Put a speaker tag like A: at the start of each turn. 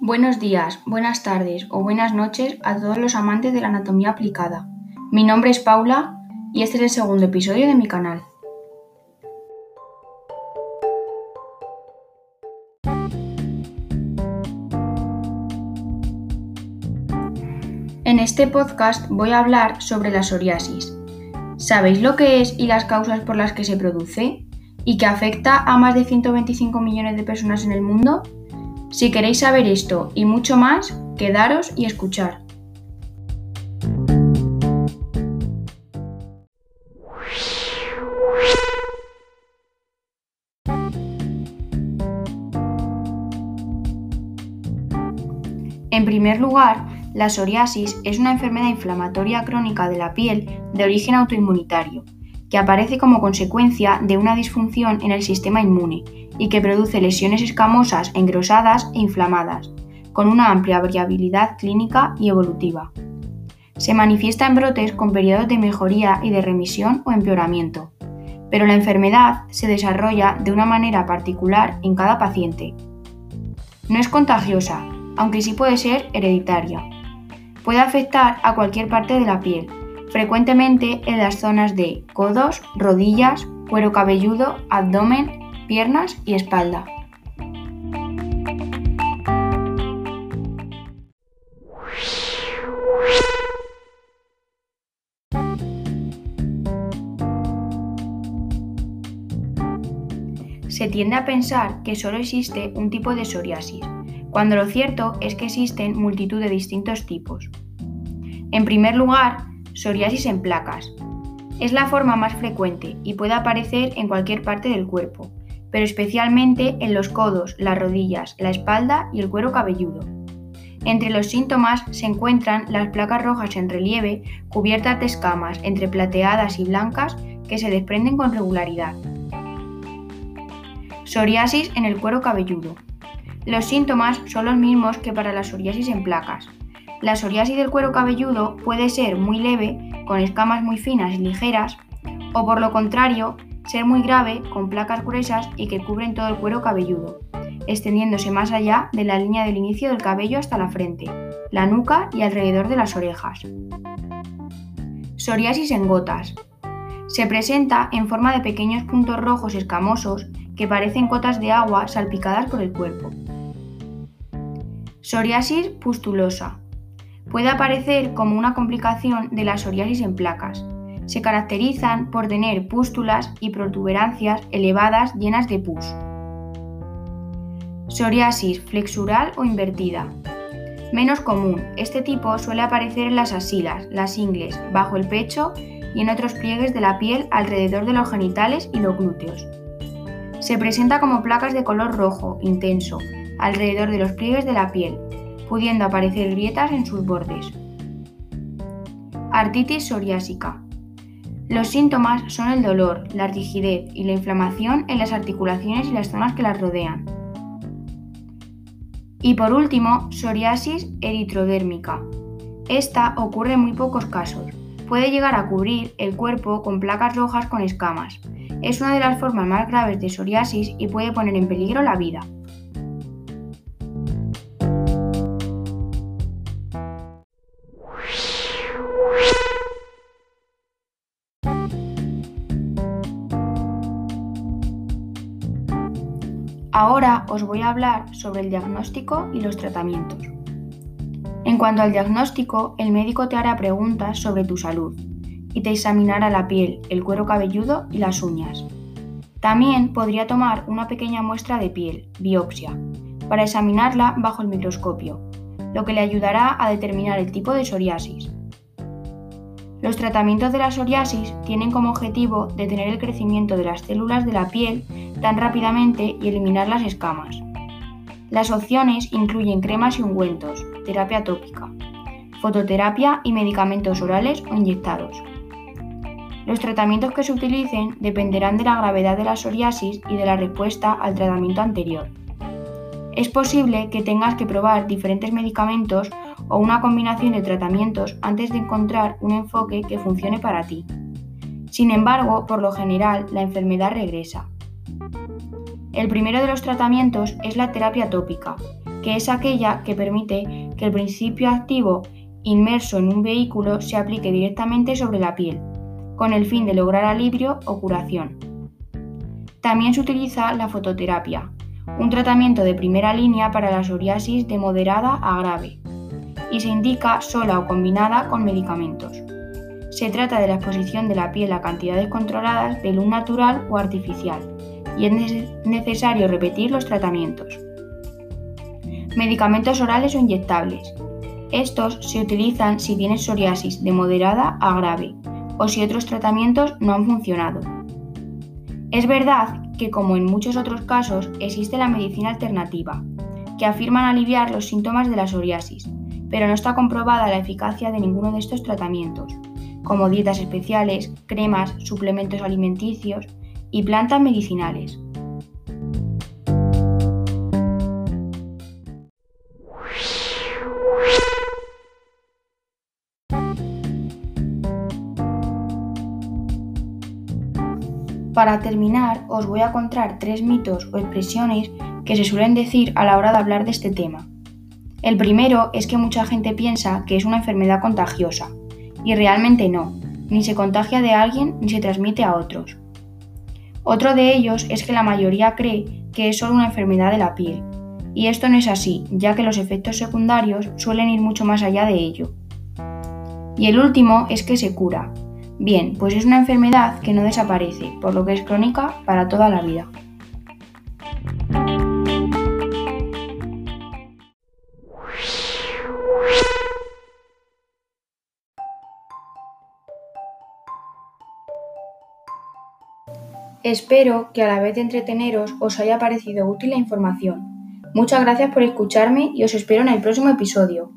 A: Buenos días, buenas tardes o buenas noches a todos los amantes de la anatomía aplicada. Mi nombre es Paula y este es el segundo episodio de mi canal. En este podcast voy a hablar sobre la psoriasis. ¿Sabéis lo que es y las causas por las que se produce? ¿Y que afecta a más de 125 millones de personas en el mundo? Si queréis saber esto y mucho más, quedaros y escuchar. En primer lugar, la psoriasis es una enfermedad inflamatoria crónica de la piel de origen autoinmunitario, que aparece como consecuencia de una disfunción en el sistema inmune y que produce lesiones escamosas, engrosadas e inflamadas, con una amplia variabilidad clínica y evolutiva. Se manifiesta en brotes con periodos de mejoría y de remisión o empeoramiento, pero la enfermedad se desarrolla de una manera particular en cada paciente. No es contagiosa, aunque sí puede ser hereditaria. Puede afectar a cualquier parte de la piel, frecuentemente en las zonas de codos, rodillas, cuero cabelludo, abdomen, piernas y espalda. Se tiende a pensar que solo existe un tipo de psoriasis, cuando lo cierto es que existen multitud de distintos tipos. En primer lugar, psoriasis en placas. Es la forma más frecuente y puede aparecer en cualquier parte del cuerpo, pero especialmente en los codos, las rodillas, la espalda y el cuero cabelludo. Entre los síntomas se encuentran las placas rojas en relieve cubiertas de escamas entre plateadas y blancas que se desprenden con regularidad. Psoriasis en el cuero cabelludo. Los síntomas son los mismos que para la psoriasis en placas. La psoriasis del cuero cabelludo puede ser muy leve, con escamas muy finas y ligeras, o por lo contrario, ser muy grave, con placas gruesas y que cubren todo el cuero cabelludo, extendiéndose más allá de la línea del inicio del cabello hasta la frente, la nuca y alrededor de las orejas. Psoriasis en gotas. Se presenta en forma de pequeños puntos rojos escamosos que parecen gotas de agua salpicadas por el cuerpo. Psoriasis pustulosa. Puede aparecer como una complicación de la psoriasis en placas, se caracterizan por tener pústulas y protuberancias elevadas llenas de pus. Psoriasis flexural o invertida. Menos común, este tipo suele aparecer en las axilas, las ingles, bajo el pecho y en otros pliegues de la piel alrededor de los genitales y los glúteos. Se presenta como placas de color rojo intenso alrededor de los pliegues de la piel, pudiendo aparecer grietas en sus bordes. Artritis psoriásica. Los síntomas son el dolor, la rigidez y la inflamación en las articulaciones y las zonas que las rodean. Y por último, psoriasis eritrodérmica. Esta ocurre en muy pocos casos. Puede llegar a cubrir el cuerpo con placas rojas con escamas. Es una de las formas más graves de psoriasis y puede poner en peligro la vida. Ahora os voy a hablar sobre el diagnóstico y los tratamientos. En cuanto al diagnóstico, el médico te hará preguntas sobre tu salud y te examinará la piel, el cuero cabelludo y las uñas. También podría tomar una pequeña muestra de piel, biopsia, para examinarla bajo el microscopio, lo que le ayudará a determinar el tipo de psoriasis. Los tratamientos de la psoriasis tienen como objetivo detener el crecimiento de las células de la piel tan rápidamente y eliminar las escamas. Las opciones incluyen cremas y ungüentos, terapia tópica, fototerapia y medicamentos orales o inyectados. Los tratamientos que se utilicen dependerán de la gravedad de la psoriasis y de la respuesta al tratamiento anterior. Es posible que tengas que probar diferentes medicamentos o una combinación de tratamientos antes de encontrar un enfoque que funcione para ti. Sin embargo, por lo general, la enfermedad regresa. El primero de los tratamientos es la terapia tópica, que es aquella que permite que el principio activo inmerso en un vehículo se aplique directamente sobre la piel, con el fin de lograr alivio o curación. También se utiliza la fototerapia, un tratamiento de primera línea para la psoriasis de moderada a grave, y se indica sola o combinada con medicamentos. Se trata de la exposición de la piel a cantidades controladas de luz natural o artificial, y es necesario repetir los tratamientos. Medicamentos orales o inyectables. Estos se utilizan si tienes psoriasis de moderada a grave o si otros tratamientos no han funcionado. Es verdad que, como en muchos otros casos, existe la medicina alternativa, que afirman aliviar los síntomas de la psoriasis, pero no está comprobada la eficacia de ninguno de estos tratamientos, como dietas especiales, cremas, suplementos alimenticios y plantas medicinales. Para terminar, os voy a contar tres mitos o expresiones que se suelen decir a la hora de hablar de este tema. El primero es que mucha gente piensa que es una enfermedad contagiosa, y realmente no, ni se contagia de alguien ni se transmite a otros. Otro de ellos es que la mayoría cree que es solo una enfermedad de la piel, y esto no es así, ya que los efectos secundarios suelen ir mucho más allá de ello. Y el último es que se cura, Bien, pues es una enfermedad que no desaparece, por lo que es crónica para toda la vida. Espero que a la vez de entreteneros os haya parecido útil la información. Muchas gracias por escucharme y os espero en el próximo episodio.